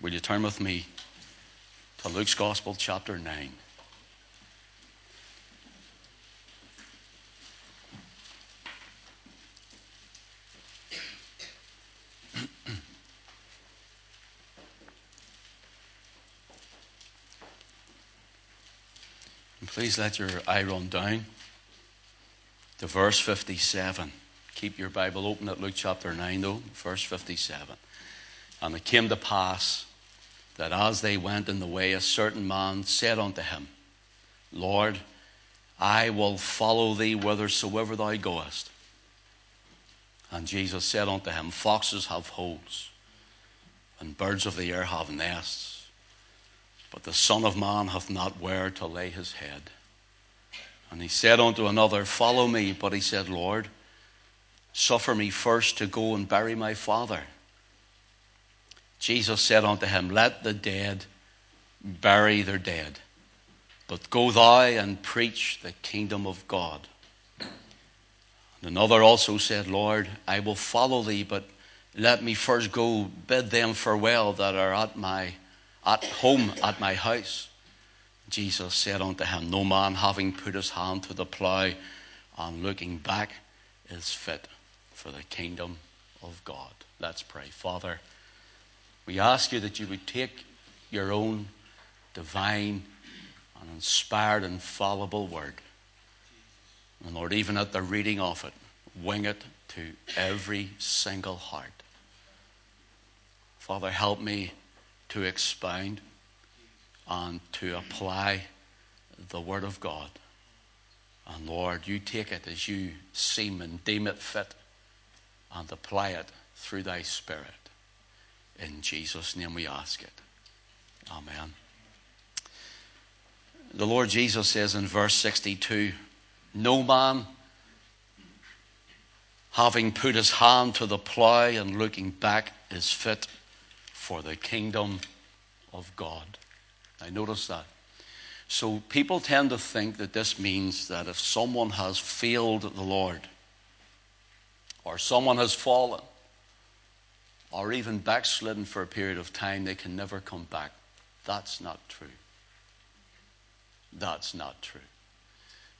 Will you turn with me to Luke's Gospel, chapter 9? Please let your eye run down to verse 57. Keep your Bible open at Luke chapter 9, though, verse 57. And it came to pass that as they went in the way, a certain man said unto him, Lord, I will follow thee whithersoever thou goest. And Jesus said unto him, Foxes have holes, and birds of the air have nests, but the Son of Man hath not where to lay his head. And he said unto another, Follow me. But he said, Lord, suffer me first to go and bury my father. Jesus said unto him, Let the dead bury their dead, but go thou and preach the kingdom of God. And another also said, Lord, I will follow thee, but let me first go bid them farewell that are at my at home at my house. Jesus said unto him, No man having put his hand to the plough and looking back is fit for the kingdom of God. Let's pray. Father, we ask you that you would take your own divine and inspired, infallible word. And Lord, even at the reading of it, wing it to every single heart. Father, help me to expound and to apply the Word of God. And Lord, you take it as you seem and deem it fit and apply it through thy Spirit. In Jesus' name we ask it. Amen. The Lord Jesus says in verse 62 No man, having put his hand to the plough and looking back, is fit for the kingdom of God. I notice that. So people tend to think that this means that if someone has failed the Lord, or someone has fallen, or even backslidden for a period of time, they can never come back. That's not true. That's not true.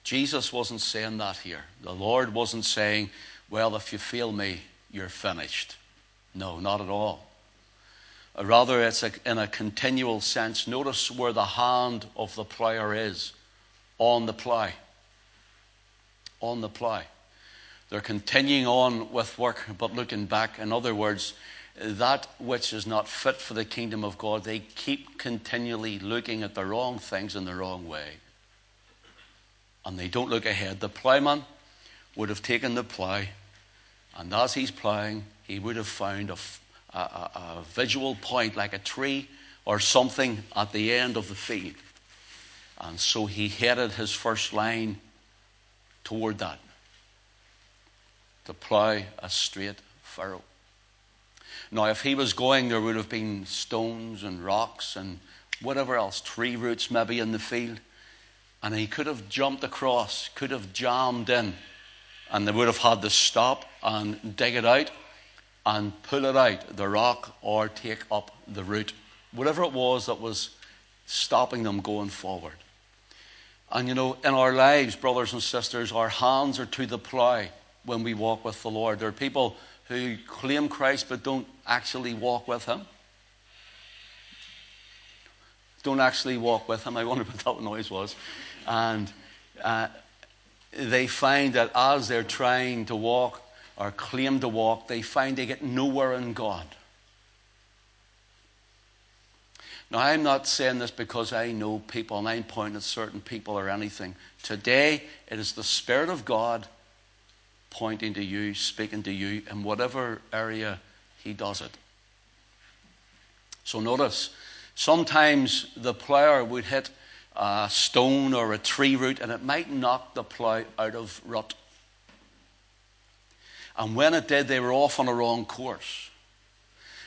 Jesus wasn't saying that here. The Lord wasn't saying, well, if you fail me, you're finished. No, not at all. Uh, rather, it's a, in a continual sense. Notice where the hand of the plougher is on the plough. On the plough. They're continuing on with work, but looking back. In other words, that which is not fit for the kingdom of God, they keep continually looking at the wrong things in the wrong way. And they don't look ahead. The ploughman would have taken the plough, and as he's ploughing, he would have found a, a, a visual point like a tree or something at the end of the field. And so he headed his first line toward that to plough a straight furrow. Now, if he was going, there would have been stones and rocks and whatever else, tree roots maybe in the field. And he could have jumped across, could have jammed in, and they would have had to stop and dig it out and pull it out, the rock, or take up the root. Whatever it was that was stopping them going forward. And you know, in our lives, brothers and sisters, our hands are to the plough when we walk with the Lord. There are people who claim Christ but don't actually walk with Him. Don't actually walk with Him. I wonder what that noise was. And uh, they find that as they're trying to walk or claim to walk, they find they get nowhere in God. Now, I'm not saying this because I know people and I'm pointing at certain people or anything. Today, it is the Spirit of God pointing to you, speaking to you in whatever area He does it. So notice, sometimes the plough would hit a stone or a tree root and it might knock the plough out of rut. And when it did, they were off on a wrong course.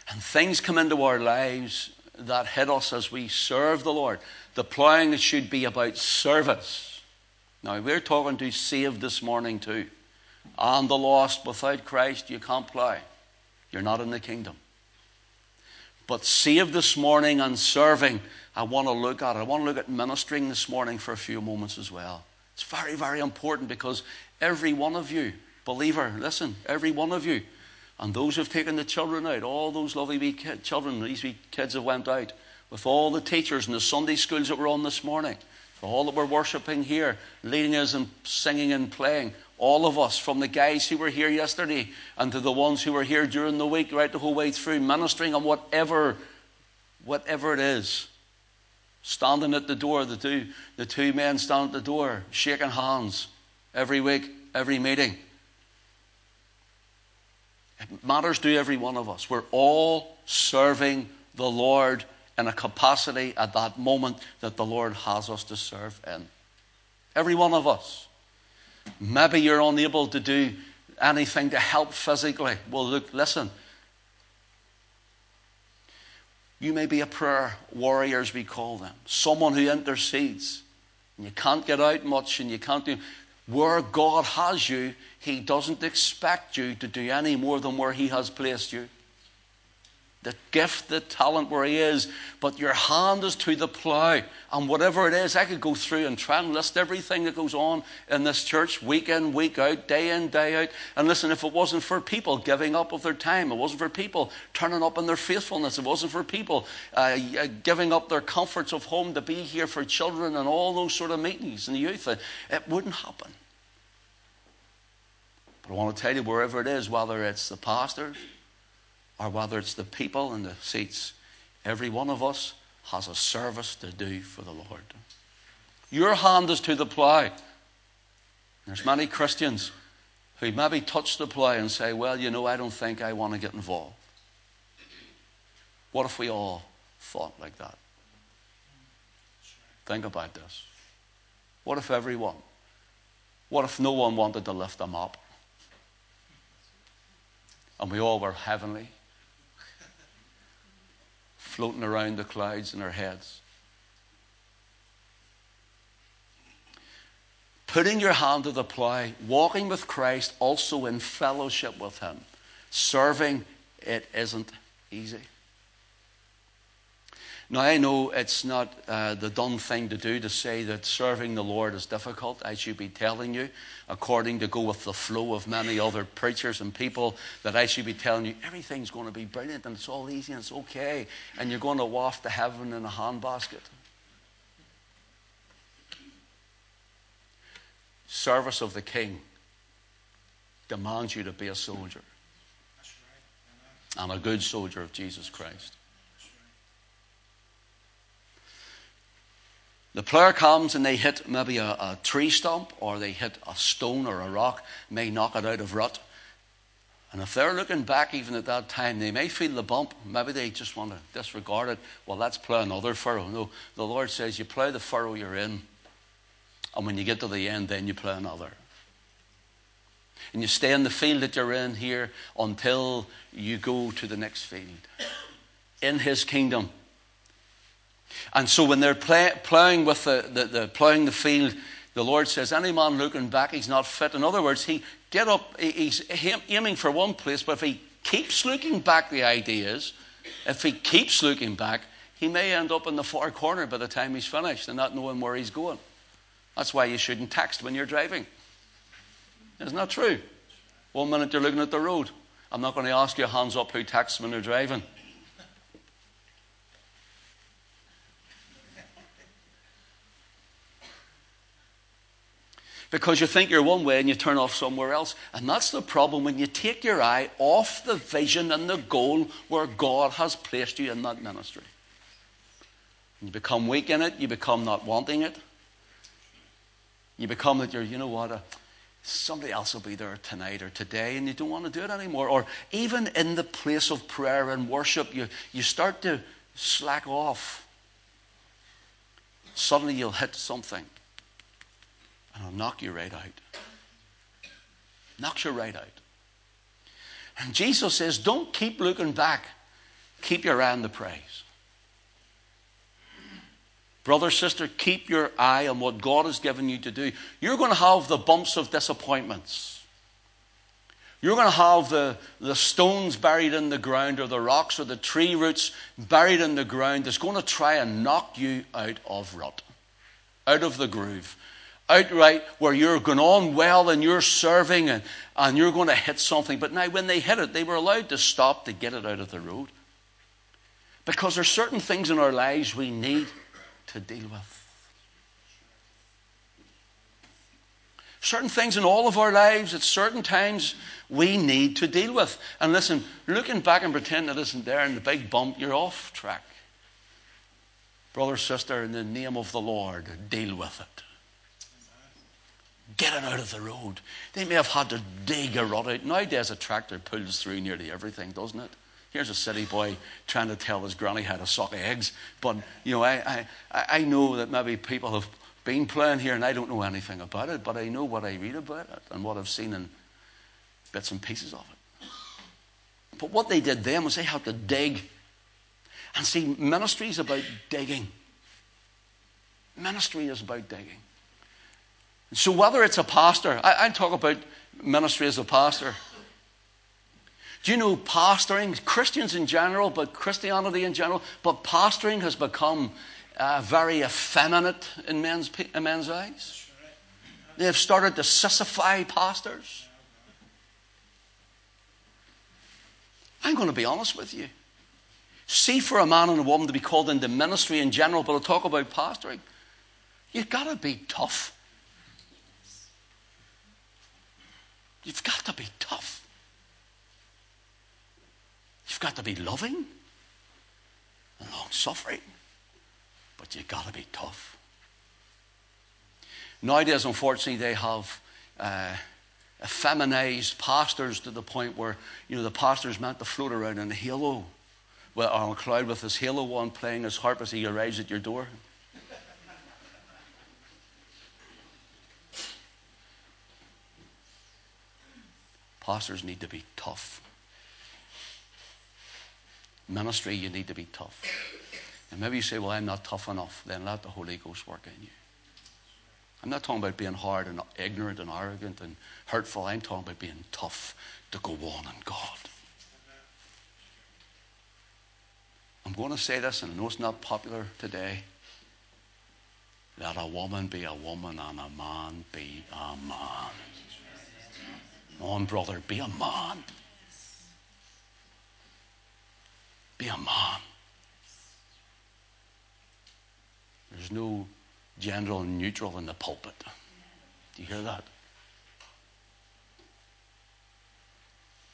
And things come into our lives that hit us as we serve the Lord. The ploughing should be about service. Now, we're talking to save this morning too and the lost. Without Christ, you can't plow. You're not in the kingdom. But saved this morning and serving, I want to look at it. I want to look at ministering this morning for a few moments as well. It's very, very important because every one of you, believer, listen, every one of you, and those who've taken the children out, all those lovely wee kid, children, these wee kids have went out, with all the teachers and the Sunday schools that were on this morning, for all that were worshipping here, leading us and singing and playing, all of us, from the guys who were here yesterday and to the ones who were here during the week, right the whole way through, ministering on whatever, whatever it is. Standing at the door, the two, the two men stand at the door, shaking hands every week, every meeting. It matters to every one of us. We're all serving the Lord in a capacity at that moment that the Lord has us to serve in. Every one of us. Maybe you're unable to do anything to help physically. Well, look, listen. You may be a prayer warrior, as we call them, someone who intercedes. And you can't get out much and you can't do. Where God has you, He doesn't expect you to do any more than where He has placed you the gift, the talent where He is, but your hand is to the plow. And whatever it is, I could go through and try and list everything that goes on in this church week in, week out, day in, day out. And listen, if it wasn't for people giving up of their time, it wasn't for people turning up in their faithfulness, it wasn't for people uh, uh giving up their comforts of home to be here for children and all those sort of meetings and the youth, it wouldn't happen. But I want to tell you, wherever it is, whether it's the pastors, or whether it's the people in the seats, every one of us has a service to do for the Lord. Your hand is to the plough. There's many Christians who maybe touch the plough and say, Well, you know, I don't think I want to get involved. What if we all thought like that? Think about this. What if everyone? What if no one wanted to lift them up? And we all were heavenly floating around the clouds in our heads. Putting your hand to the plow, walking with Christ, also in fellowship with Him, serving, it isn't easy. Now, I know it's not uh, the done thing to do to say that serving the Lord is difficult. I should be telling you, according to go with the flow of many other preachers and people, that I should be telling you everything's going to be brilliant and it's all easy and it's okay and you're going to waft to heaven in a handbasket. Service of the King demands you to be a soldier and a good soldier of Jesus Christ. The player comes and they hit maybe a, a, tree stump or they hit a stone or a rock, may knock it out of rut. And if they're looking back even at that time, they may feel the bump. Maybe they just want to disregard it. Well, let's plow another furrow. No, the Lord says you plow the furrow you're in. And when you get to the end, then you plow another. And you stay in the field that you're in here until you go to the next field. In His kingdom, and so when they're plowing with the, the, the plowing the field, the Lord says, any man looking back, he's not fit. In other words, he get up, he's aiming for one place, but if he keeps looking back, the idea is, if he keeps looking back, he may end up in the far corner by the time he's finished and not knowing where he's going. That's why you shouldn't text when you're driving. Isn't that true? One minute you're looking at the road. I'm not going to ask you hands up who texts when they're driving. Because you think you're one way and you turn off somewhere else. And that's the problem when you take your eye off the vision and the goal where God has placed you in that ministry. You become weak in it, you become not wanting it. You become that you're, you know what, uh, somebody else will be there tonight or today, and you don't want to do it anymore. Or even in the place of prayer and worship, you, you start to slack off. Suddenly you'll hit something and I'll knock you right out. Knocks you right out. And Jesus says, don't keep looking back, keep your eye on the. Brother, sister, keep your eye on what God has given you to do. You're going to have the bumps of disappointments. You're going to have the, the stones buried in the ground, or the rocks, or the tree roots buried in the ground that's going to try and knock you out of rut, out of the groove, outright where you're going on well and you're serving and, and you're going to hit something. But now, when they hit it, they were allowed to stop to get it out of the road. Because there's certain things in our lives we need to deal with. Certain things in all of our lives at certain times we need to deal with. And listen, looking back and pretending it isn't there and the big bump, you're off track. Brother, sister, in the name of the Lord, deal with it. Get it out of the road. They may have had to dig a rut out. Nowadays, a tractor pulls through nearly everything, doesn't it? Here's a city boy trying to tell his granny how to suck eggs. But, you know, I, I, I know that maybe people have been playing here and I don't know anything about it, but I know what I read about it and what I've seen in bits and pieces of it. But what they did then was they had to dig. And see, ministry is about digging. Ministry is about digging. So whether it's a pastor, I, I talk about ministry as a pastor. Do you know pastoring, Christians in general, but Christianity in general, but pastoring has become uh, very effeminate in men's, in men's eyes. They have started to sissify pastors. I'm going to be honest with you. See, for a man and a woman to be called into ministry in general, but I'll talk about pastoring, you've got to be tough. You've got to be tough. You've got to be loving and long suffering, but you've got to be tough. Nowadays, unfortunately, they have uh, feminized pastors to the point where you know the pastor's meant to float around in a halo, well, on a cloud with his halo on, playing his harp as he arrives at your door. Pastors need to be tough ministry, you need to be tough. And maybe you say, Well, I'm not tough enough. Then let the Holy Ghost work in you. I'm not talking about being hard and ignorant and arrogant and hurtful. I'm talking about being tough to go on in God. I'm going to say this, and I know it's not popular today. Let a woman be a woman and a man be a man. On, brother, be a man. Be a man. There's no general neutral in the pulpit. Do you hear that?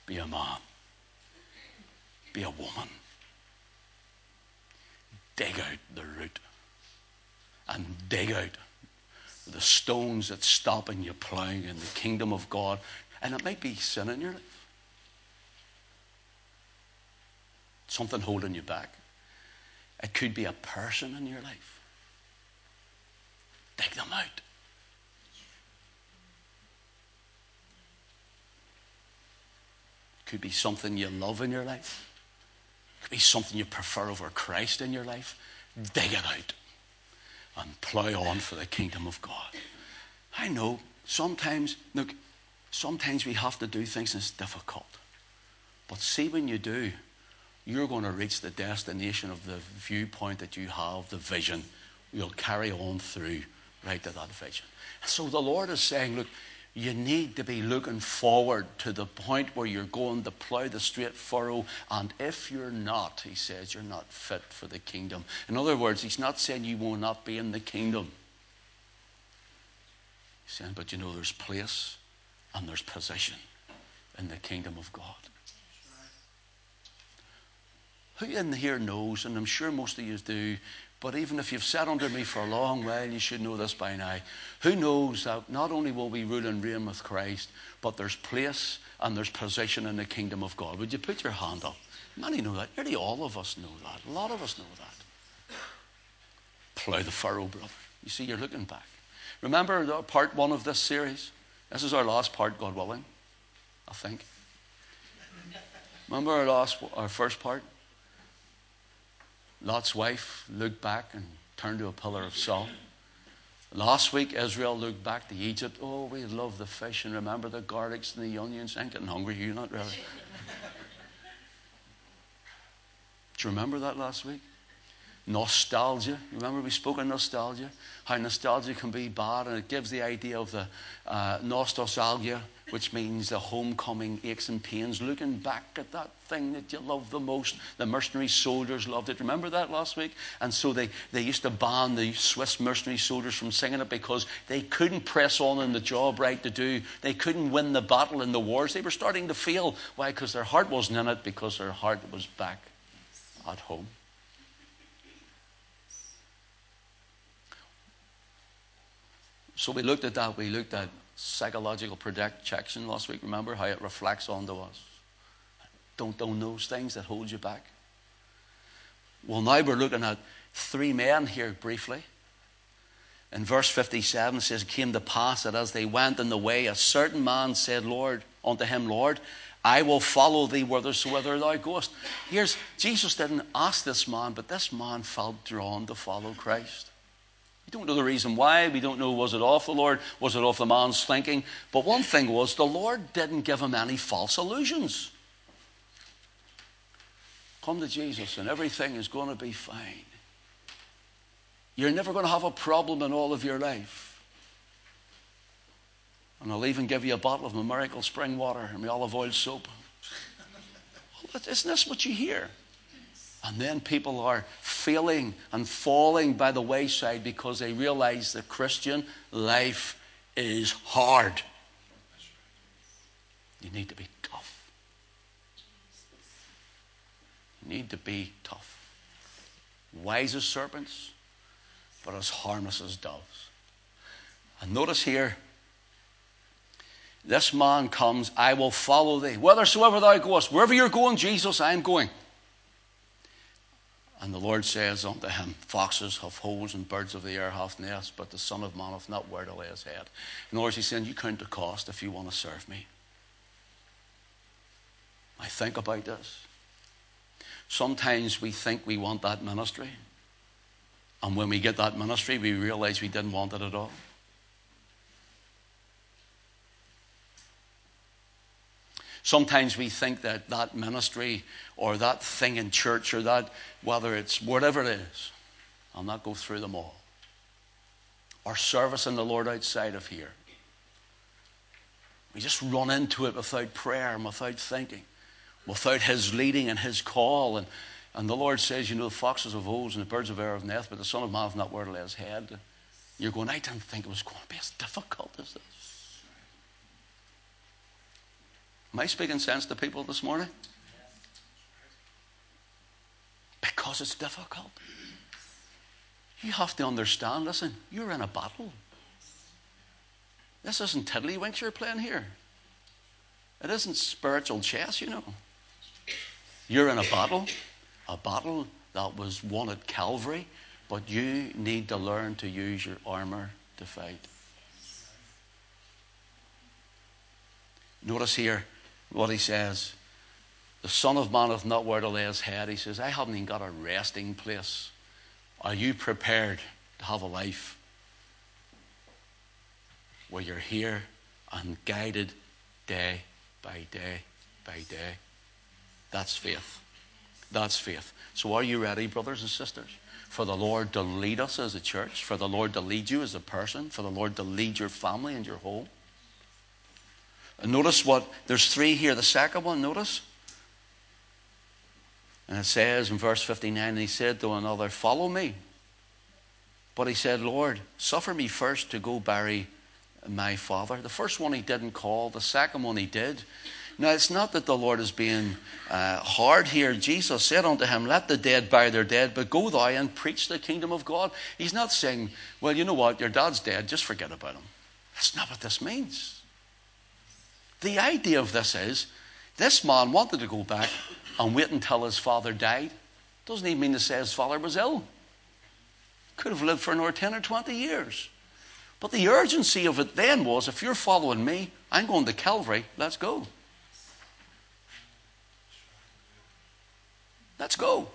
Be a man. Be a woman. Dig out the root and dig out the stones that stop in you plowing in the kingdom of God. And it might be sin in your life. something holding you back. It could be a person in your life. Dig them out. Could be something you love in your life. It could be something you prefer over Christ in your life. Dig it out and plow on for the kingdom of God. I know sometimes, look, sometimes we have to do things it's difficult. But see, when you do, you're going to reach the destination of the viewpoint that you have, the vision. You'll carry on through right to that vision. So the Lord is saying, look, you need to be looking forward to the point where you're going to plow the straight furrow. And if you're not, he says, you're not fit for the kingdom. In other words, he's not saying you will not be in the kingdom. He's saying, but you know, there's place and there's position in the kingdom of God. Who in here knows, and I'm sure most of you do, but even if you've sat under me for a long while, you should know this by now. Who knows that not only will we rule and reign with Christ, but there's place and there's position in the kingdom of God? Would you put your hand up? Many know that. Nearly all of us know that. A lot of us know that. Plough the furrow, brother. You see, you're looking back. Remember part one of this series? This is our last part, God willing, I think. Remember our last, our first part? Lot's wife looked back and turned to a pillar of salt. Last week, Israel looked back to Egypt. Oh, we love the fish and remember the garlics and the onions. I'm getting hungry. You're not really. Do you remember that last week? Nostalgia. Remember we spoke of nostalgia? How nostalgia can be bad, and it gives the idea of the uh, nostalgia, which means the homecoming aches and pains, looking back at that thing that you love the most. The mercenary soldiers loved it. Remember that last week? And so they, they used to ban the Swiss mercenary soldiers from singing it because they couldn't press on in the job right to do. They couldn't win the battle in the wars. They were starting to feel why? Because their heart wasn't in it, because their heart was back at home. So we looked at that. We looked at psychological projection last week. Remember how it reflects onto us. Don't own those things that hold you back. Well, now we're looking at three men here briefly. In verse 57 it says, It came to pass that as they went in the way, a certain man said, Lord, unto him, Lord, I will follow thee whithersoever thou goest. Here's Jesus didn't ask this man, but this man felt drawn to follow Christ. We don't know the reason why. We don't know was it off the Lord? Was it off the man's thinking? But one thing was the Lord didn't give him any false illusions. Come to Jesus and everything is going to be fine. You're never going to have a problem in all of your life. And I'll even give you a bottle of my miracle spring water and my olive oil soap. Isn't this what you hear? And then people are failing and falling by the wayside because they realize the Christian life is hard. You need to be tough. You need to be tough. Wise as serpents, but as harmless as doves. And notice here, this man comes, I will follow thee. Whithersoever thou goest, wherever you're going, Jesus, I am going. And the Lord says unto him, Foxes have holes and birds of the air have nests, but the Son of Man hath not where to lay his head. In other words, he's saying, You count the cost if you want to serve me. I think about this. Sometimes we think we want that ministry. And when we get that ministry, we realize we didn't want it at all. Sometimes we think that that ministry or that thing in church or that, whether it's whatever it is, I'll not go through them all. Our service in the Lord outside of here. We just run into it without prayer and without thinking, without His leading and His call. And, and the Lord says, You know, the foxes have holes and the birds of air have nests, but the Son of Man hath not where to lay his head. You're going, I didn't think it was going to be as difficult as this. Am I speaking sense to people this morning? Because it's difficult. You have to understand listen, you're in a battle. This isn't tiddlywinks you're playing here. It isn't spiritual chess, you know. You're in a battle, a battle that was won at Calvary, but you need to learn to use your armor to fight. Notice here, what he says. The Son of Man hath not where to lay his head. He says, I haven't even got a resting place. Are you prepared to have a life where you're here and guided day by day by day? That's faith. That's faith. So, are you ready, brothers and sisters, for the Lord to lead us as a church, for the Lord to lead you as a person, for the Lord to lead your family and your home? And notice what, there's three here. The second one, notice. And it says in verse 59, and he said to another, Follow me. But he said, Lord, suffer me first to go bury my father. The first one he didn't call, the second one he did. Now, it's not that the Lord is being uh, hard here. Jesus said unto him, Let the dead bury their dead, but go thou and preach the kingdom of God. He's not saying, Well, you know what, your dad's dead, just forget about him. That's not what this means. The idea of this is this man wanted to go back and wait until his father died. Doesn't even mean to say his father was ill. Could have lived for another 10 or 20 years. But the urgency of it then was if you're following me, I'm going to Calvary, let's go. Let's go.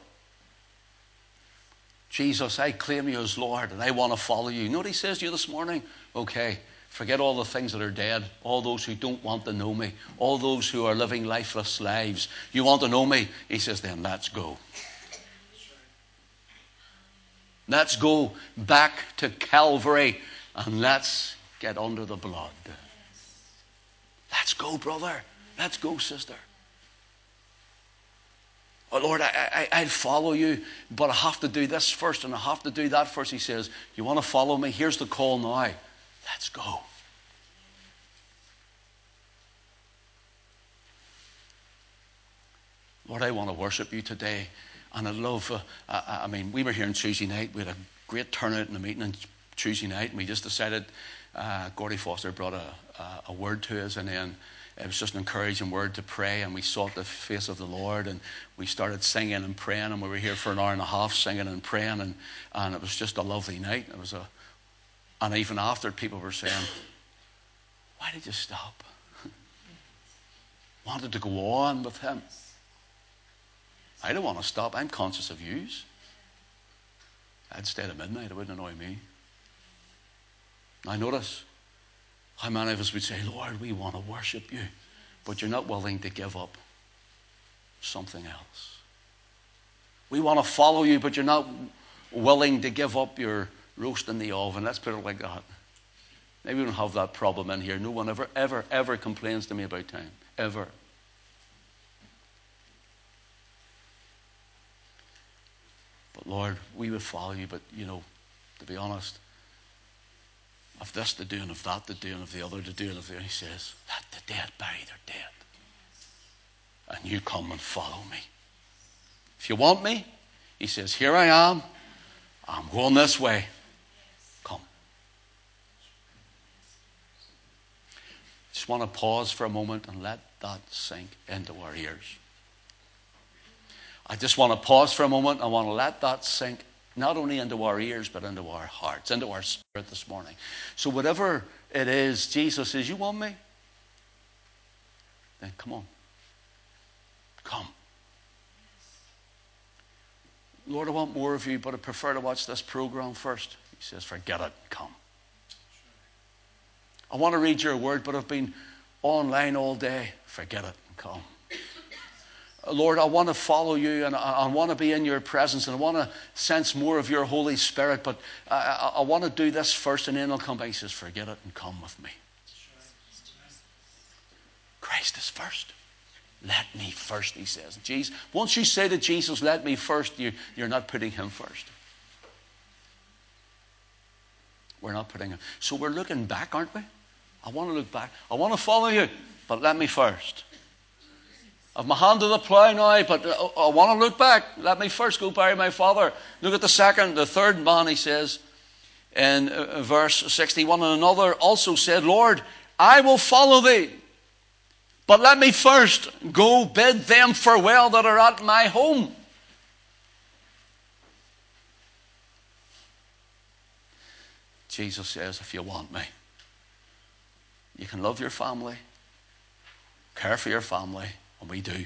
Jesus, I claim you as Lord and I want to follow you. You know what he says to you this morning? Okay, forget all the things that are dead, all those who don't want to know me, all those who are living lifeless lives. You want to know me? He says, then let's go. Let's go back to Calvary and let's get under the blood. Let's go, brother. Let's go, sister. Oh, Lord, I, I, follow you, but I have to do this first and I have to do that first. He says, You want to follow me? Here's the call now. Let's go. Lord, I want to worship you today. And I love, uh, I, I, mean, we were here on Tuesday night. We had a great turnout in the meeting on Tuesday night, and we just decided, uh, Gordy Foster brought a, a, a word to us, and then it was just an encouraging word to pray, and we sought the face of the Lord, and we started singing and praying, and we were here for an hour and a half singing and praying, and, and it was just a lovely night. It was a, and even after, people were saying, "Why did you stop?" Wanted to go on with him. I don't want to stop. I'm conscious of yous. I'd stay at midnight. It wouldn't annoy me. Now notice how many of us would say, Lord, we want to worship you, but you're not willing to give up something else. We want to follow you, but you're not willing to give up your roast in the oven. Let's put it like that. Maybe we don't have that problem in here. No one ever, ever, ever complains to me about time. Ever. But Lord, we would follow you, but you know, to be honest, of this to do and of that to do and of the other to do and of the other. He says, Let the dead bury their dead. And you come and follow me. If you want me, he says, Here I am. I'm going this way. Come. Just want to pause for a moment and let that sink into our ears. I just want to pause for a moment. I want to let that sink not only into our ears, but into our hearts, into our spirit this morning. So, whatever it is, Jesus says, You want me? Then come on. Come. Lord, I want more of you, but I prefer to watch this program first. He says, Forget it, come. I want to read your word, but I've been online all day. Forget it, and come. Lord, I want to follow you and I, want to be in your presence and I want to sense more of your Holy Spirit, but I, I, I want to do this first and then I'll come back. He says, Forget it and come with me. Christ is first. Let me first, he says. Jesus, once you say to Jesus, Let me first, you, you're not putting him first. We're not putting him. So we're looking back, aren't we? I want to look back. I want to follow you, but let me first. I've my hand to the plough now, but uh, I, want to look back. Let me first go bury my father. Look at the second, the third man, he says in uh, verse 61. And another also said, Lord, I will follow thee. But let me first go bid them farewell that are at my home. Jesus says, if you want me, you can love your family, care for your family, and we do.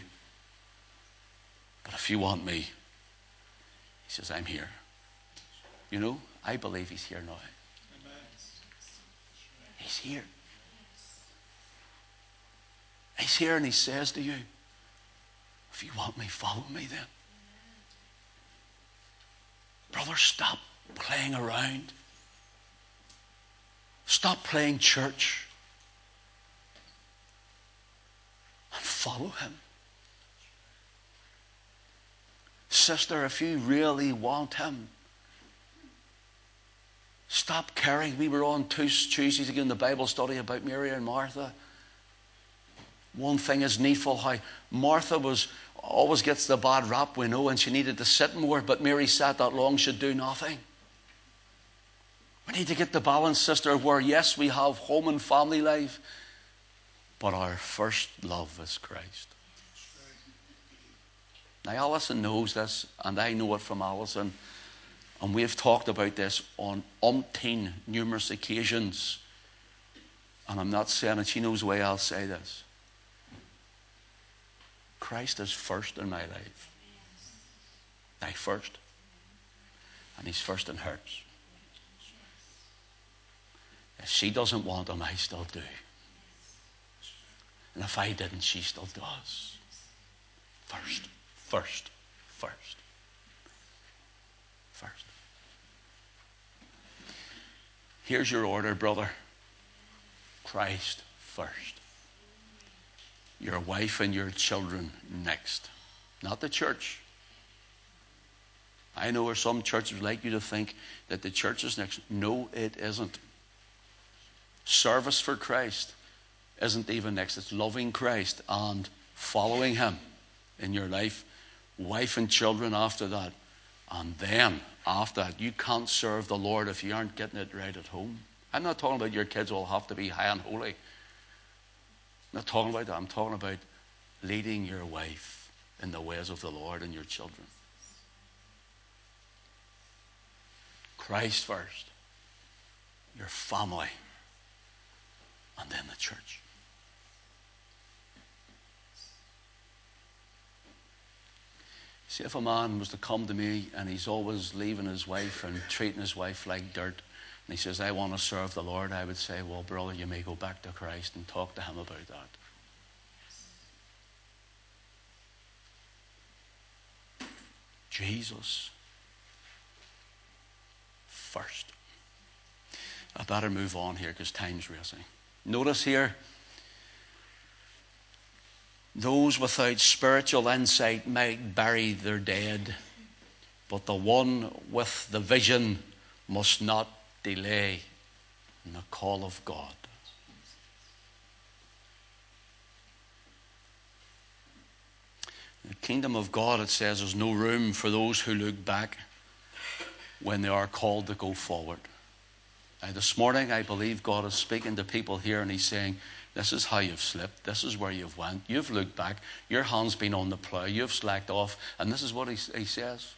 But if you want me, he says, I'm here. You know, I believe he's here now. He's here. He's here and he says to you, if you want me, follow me then. Brother, stop playing around. Stop playing church. and follow him. Sister, if you really want him, stop caring. We were on two Tuesdays again, the Bible study about Mary and Martha. One thing is needful how Martha was always gets the bad rap we know and she needed to sit more, but Mary sat that long, should do nothing. We need to get the balance, sister, where yes, we have home and family life, but our first love is Christ. Now, Alison knows this, and I know it from Alison, and we've talked about this on umpteen numerous occasions. And I'm not saying it, she knows why I'll say this. Christ is first in my life. Now, first. And he's first in hers. If she doesn't want him, I still do. And if I didn't, she still does. First, first, first. First. Here's your order, brother Christ first. Your wife and your children next. Not the church. I know where some churches like you to think that the church is next. No, it isn't. Service for Christ isn't even next. It's loving Christ and following Him in your life. Wife and children after that. And then, after that, you can't serve the Lord if you aren't getting it right at home. I'm not talking about your kids will have to be high and holy. I'm not talking about that. I'm talking about leading your wife in the ways of the Lord and your children. Christ first, your family, and then the church. See, if a man was to come to me and he's always leaving his wife and treating his wife like dirt, and he says, I want to serve the Lord, I would say, Well, brother, you may go back to Christ and talk to him about that. Jesus first. I better move on here because time's racing. Notice here, those without spiritual insight might bury their dead, but the one with the vision must not delay in the call of God. In the kingdom of God, it says there's no room for those who look back when they are called to go forward. Now, this morning, I believe God is speaking to people here and He's saying, This is how you've slipped. This is where you've went. You've looked back. Your hand's been on the plough. You've slacked off. And this is what He, he says.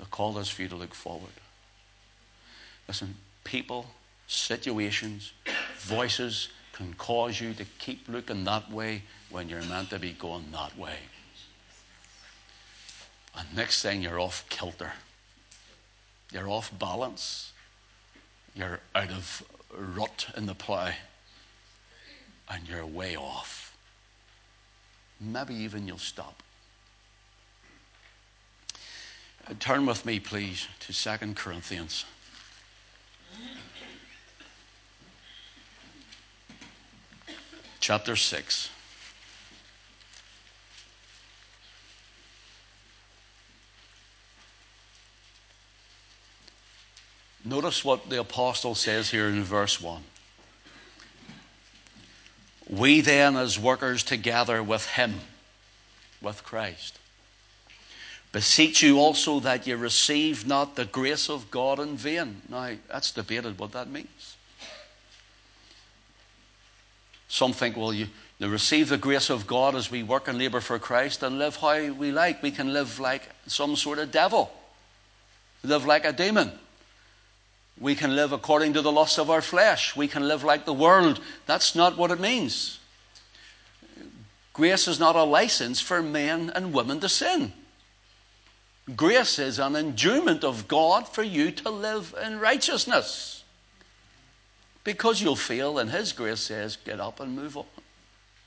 The call is for you to look forward. Listen, people, situations, voices can cause you to keep looking that way when you're meant to be going that way. And next thing, you're off kilter. You're off balance. You're out of rut in the plough. And you're way off. Maybe even you'll stop. Uh, turn with me, please, to Second Corinthians. Chapter 6. Notice what the apostle says here in verse 1. We then, as workers together with him, with Christ, beseech you also that you receive not the grace of God in vain. Now, that's debated what that means. Some think, well, you, you receive the grace of God as we work and labor for Christ and live how we like. We can live like some sort of devil, live like a demon. We can live according to the lust of our flesh. We can live like the world. That's not what it means. Grace is not a license for men and women to sin. Grace is an endowment of God for you to live in righteousness. Because you'll feel, and His grace says, get up and move on.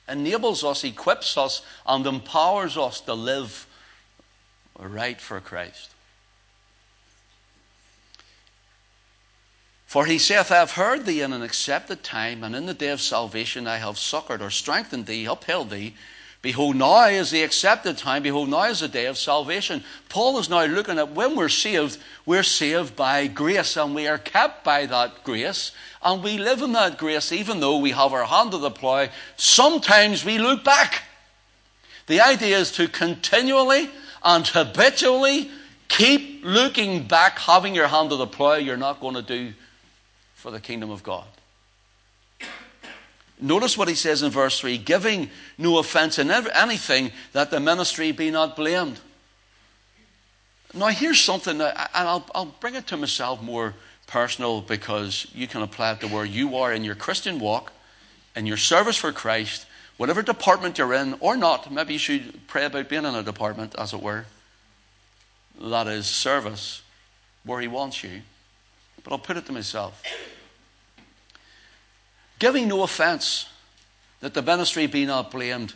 Enables us, equips us, and empowers us to live right for Christ. For he saith, I have heard thee in an accepted time, and in the day of salvation I have succored or strengthened thee, upheld thee. Behold, now is the accepted time. Behold, now is the day of salvation. Paul is now looking at when we're saved, we're saved by grace, and we are kept by that grace, and we live in that grace, even though we have our hand to the plough. Sometimes we look back. The idea is to continually and habitually keep looking back, having your hand to the plough. You're not going to do for the kingdom of God. Notice what he says in verse 3 giving no offense in anything, that the ministry be not blamed. Now, here's something, and I'll, I'll bring it to myself more personal because you can apply it to where you are in your Christian walk, in your service for Christ, whatever department you're in or not. Maybe you should pray about being in a department, as it were. that is service where He wants you. But I'll put it to myself. Giving no offense that the ministry be not blamed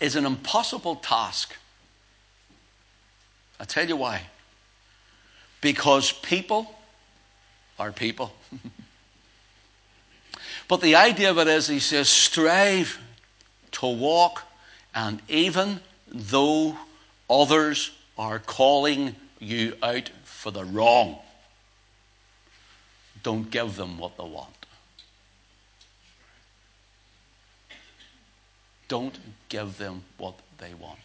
is an impossible task. I tell you why. Because people are people. but the idea of it is, he says, strive to walk, and even though others are calling you out for the wrong, don't give them what they want. Don't give them what they want.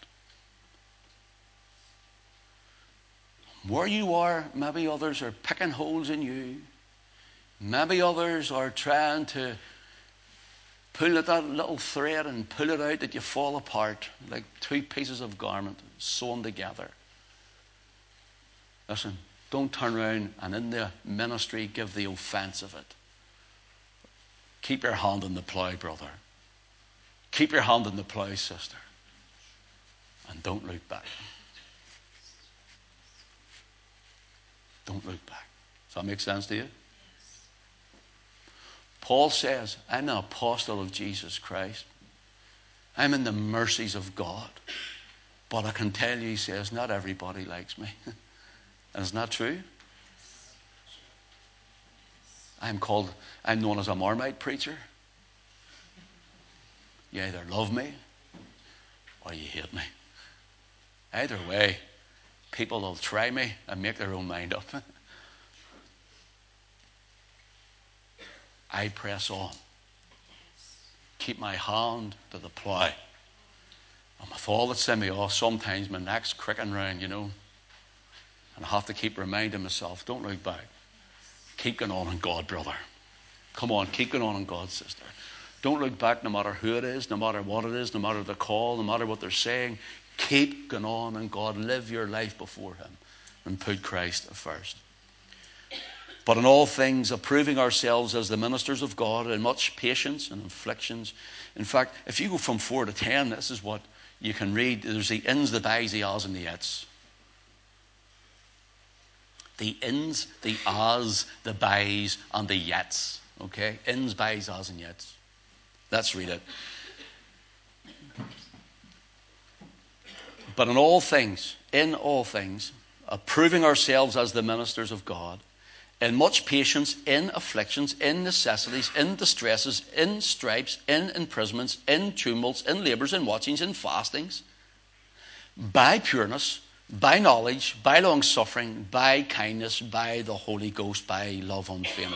Where you are, maybe others are picking holes in you. Maybe others are trying to pull at that little thread and pull it out that you fall apart like two pieces of garment sewn together. Listen, don't turn around and in the ministry give the offense of it. Keep your hand on the plough, brother. Keep your hand on the plough, sister. And don't look back. Don't look back. Does that make sense to you? Paul says, I'm an apostle of Jesus Christ. I'm in the mercies of God. But I can tell you, he says, not everybody likes me. and it's not true. I'm called, I'm known as a Marmite preacher. You either love me or you hate me. Either way, people will try me and make their own mind up. I press on. Keep my hand to the plough. And with all that's in me, oh, sometimes my neck's cricking round, you know. And I have to keep reminding myself, don't look back. Keep going on in God, brother. Come on, keep going on in God, sister. Don't look back no matter who it is, no matter what it is, no matter the call, no matter what they're saying. Keep going on and God. Live your life before Him and put Christ first. But in all things, approving ourselves as the ministers of God in much patience and afflictions. In fact, if you go from 4 to 10, this is what you can read. There's the ins, the bys, the ahs, and the its. The ins, the ahs, the bys, and the yets. Okay? Ins, bys, ahs, and yets. Let's read it. But in all things, in all things, approving ourselves as the ministers of God, in much patience, in afflictions, in necessities, in distresses, in stripes, in imprisonments, in tumults, in labours, in watchings, in fastings, by pureness, by knowledge, by long suffering, by kindness, by the Holy Ghost, by love unfeigned,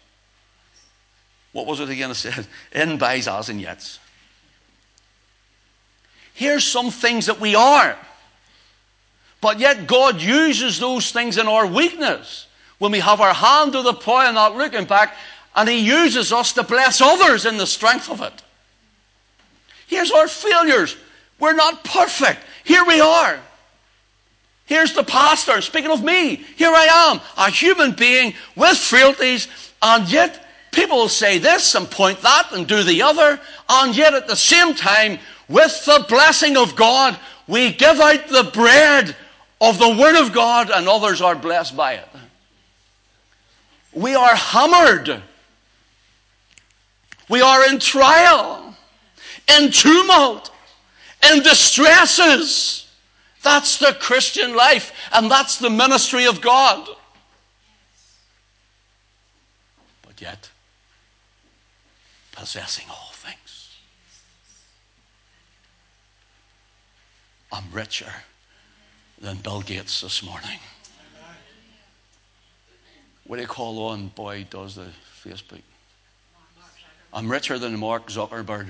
What was it again I said? In bys, as, and yet. Here's some things that we are. But yet God uses those things in our weakness when we have our hand to the plough and not looking back, and He uses us to bless others in the strength of it. Here's our failures. We're not perfect. Here we are. Here's the pastor speaking of me. Here I am, a human being with frailties, and yet people will say this and point that and do the other, and yet at the same time, with the blessing of God, we give out the bread of the Word of God, and others are blessed by it. We are hammered. We are in trial, in tumult, in distresses. That's the Christian life, and that's the ministry of God. But yet, possessing all things. I'm richer than Bill Gates this morning. What do you call on boy does the Facebook? I'm richer than Mark Zuckerberg.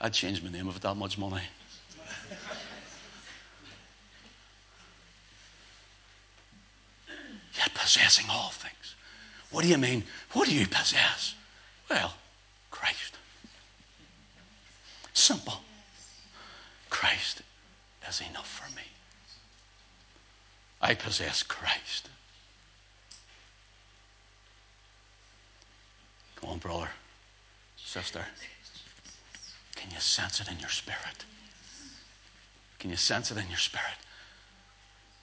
I'd change my name if that much money. Yet possessing all things. What do you mean? What do you possess? Well, Christ. Simple. Christ is enough for me. I possess Christ. Come on, brother, sister. Can you sense it in your spirit? Can you sense it in your spirit?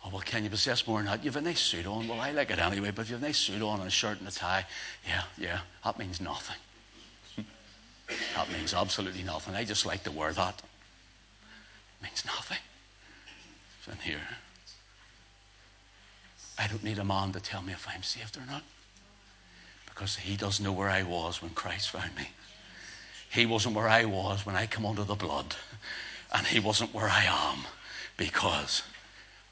Oh, well, can you possess more than that? You have a nice suit on. Well, I like it anyway, but if you have a nice suit on and a shirt and a tie, yeah, yeah, that means nothing. that means absolutely nothing. I just like to wear that. It means nothing. It's in here. I don't need a man to tell me if I'm saved or not. Because he doesn't know where I was when Christ found me. He wasn't where I was when I come under the blood. And he wasn't where I am because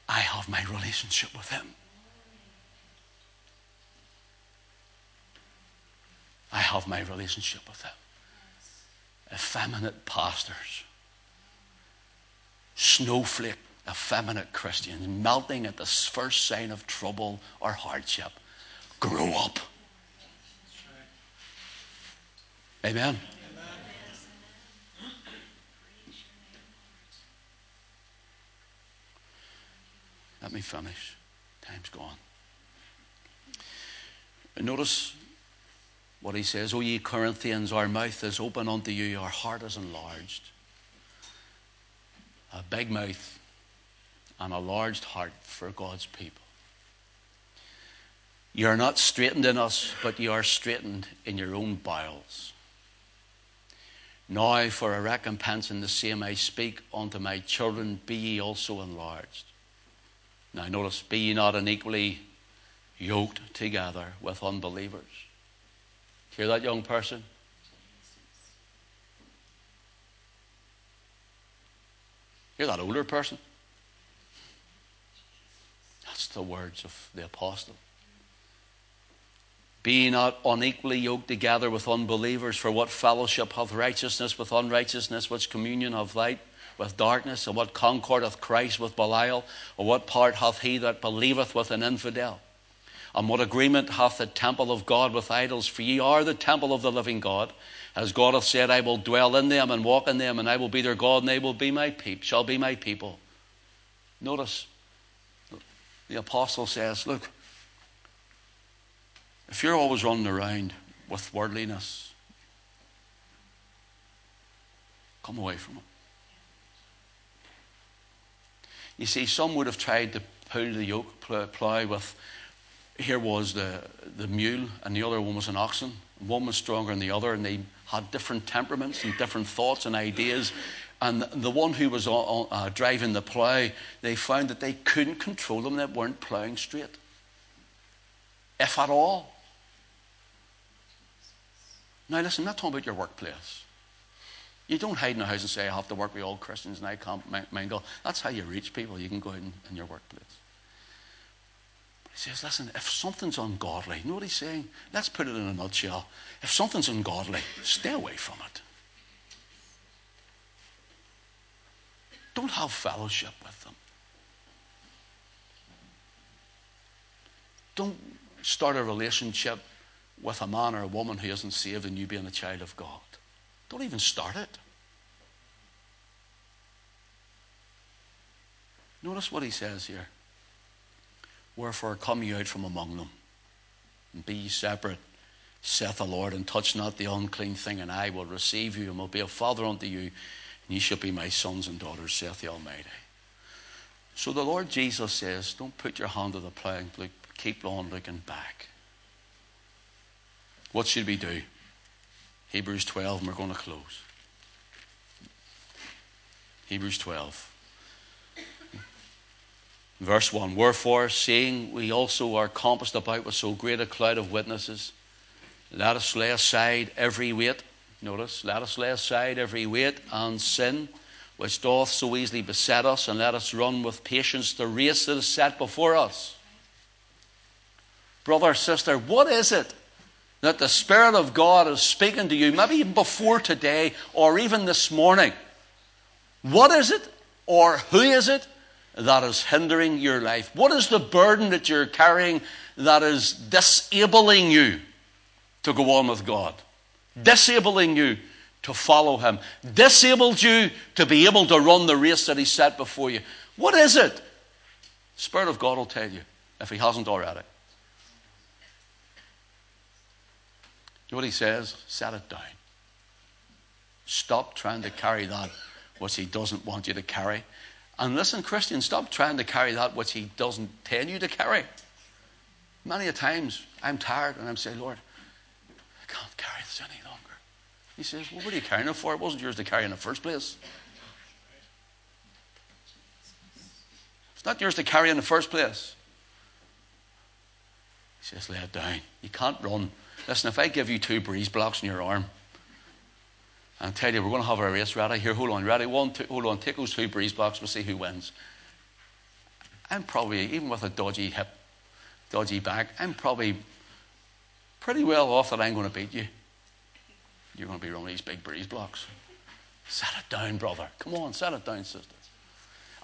I have my relationship with him. I have my relationship with him. Effeminate pastors, snowflake, effeminate Christians, melting at the first sign of trouble or hardship. Grow up. Amen. Let me finish. Time's gone. Notice what he says, O ye Corinthians, our mouth is open unto you, our heart is enlarged. A big mouth and a large heart for God's people. You are not straitened in us, but you are straitened in your own bowels. Now, for a recompense in the same I speak unto my children, be ye also enlarged. Now, notice, be not unequally yoked together with unbelievers. Hear that, young person? Hear that, older person? That's the words of the apostle. Be not unequally yoked together with unbelievers, for what fellowship hath righteousness with unrighteousness, which communion hath light with darkness, and what concord hath Christ with Belial, or what part hath he that believeth with an infidel? And what agreement hath the temple of God with idols? For ye are the temple of the living God. As God hath said, I will dwell in them and walk in them, and I will be their God, and they will be my people, shall be my people. Notice, the apostle says, Look, if you're always running around with worldliness, come away from it. You see, some would have tried to pull the yoke plough with, here was the, the mule, and the other one was an oxen. One was stronger than the other, and they had different temperaments and different thoughts and ideas. And the one who was uh, driving the plough, they found that they couldn't control them, they weren't ploughing straight, if at all. Now, listen, I'm not talking about your workplace. You don't hide in a house and say, I have to work with all Christians and I can't mingle. That's how you reach people. You can go in, in your workplace. But he says, listen, if something's ungodly, you know what he's saying? Let's put it in a nutshell. If something's ungodly, stay away from it. Don't have fellowship with them. Don't start a relationship with a man or a woman who isn't saved and you being a child of God. Don't even start it. Notice what he says here. Wherefore come ye out from among them, and be ye separate, saith the Lord, and touch not the unclean thing, and I will receive you, and will be a father unto you, and ye shall be my sons and daughters, saith the Almighty. So the Lord Jesus says, Don't put your hand to the plough and keep on looking back. What should we do? Hebrews 12, and we're going to close. Hebrews 12. Verse 1 Wherefore, seeing we also are compassed about with so great a cloud of witnesses, let us lay aside every weight. Notice, let us lay aside every weight and sin which doth so easily beset us, and let us run with patience the race that is set before us. Brother, sister, what is it that the Spirit of God is speaking to you, maybe even before today or even this morning. What is it or who is it that is hindering your life? What is the burden that you're carrying that is disabling you to go on with God, disabling you to follow Him, disabled you to be able to run the race that He set before you. What is it? Spirit of God will tell you if He hasn't already. You know what He says? Set it down. Stop trying to carry that which He doesn't want you to carry. And listen, Christian, stop trying to carry that which He doesn't tell you to carry. Many a times I'm tired and I'm saying, Lord, I can't carry this any longer. He says, Well, what are you carrying it for? It wasn't yours to carry in the first place. It's not yours to carry in the first place. He says, Lay it down. You can't run. Listen, if I give you two breeze blocks in your arm, and tell you, we're going to have a race ready. Here, hold on, ready? One, two, hold on, take those two breeze blocks, we'll see who wins. I'm probably, even with a dodgy hip, dodgy back, I'm probably pretty well off that I'm going to beat you. You're going to be running these big breeze blocks. Set it down, brother. Come on, set it down, sister.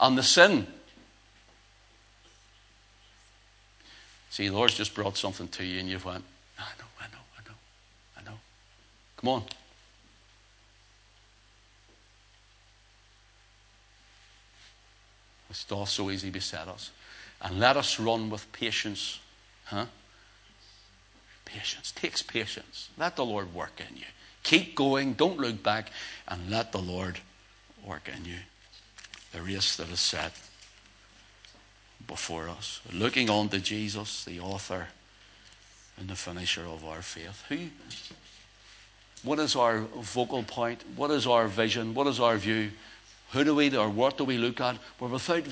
And the sin. See, the Lord's just brought something to you, and you've went, I know, I know, I know, I know. Come on. This doth so easily beset us. And let us run with patience. Huh? Patience. Takes patience. Let the Lord work in you. Keep going. Don't look back. And let the Lord work in you. The race that is set before us. Looking on to Jesus, the author and the finisher of our faith. Who? What is our vocal point? What is our vision? What is our view? Who do we or what do we look at? We're without,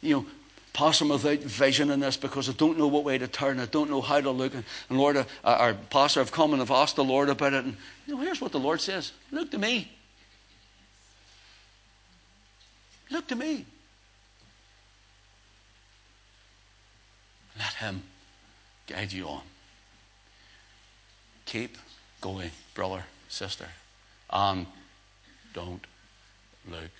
you know, pastor without vision in this because I don't know what way to turn. I don't know how to look. And, Lord, uh, our pastor, I've come and I've asked the Lord about it. And you know, here's what the Lord says: Look to me. Look to me. Let Him guide you on. Keep going, brother, sister, and don't look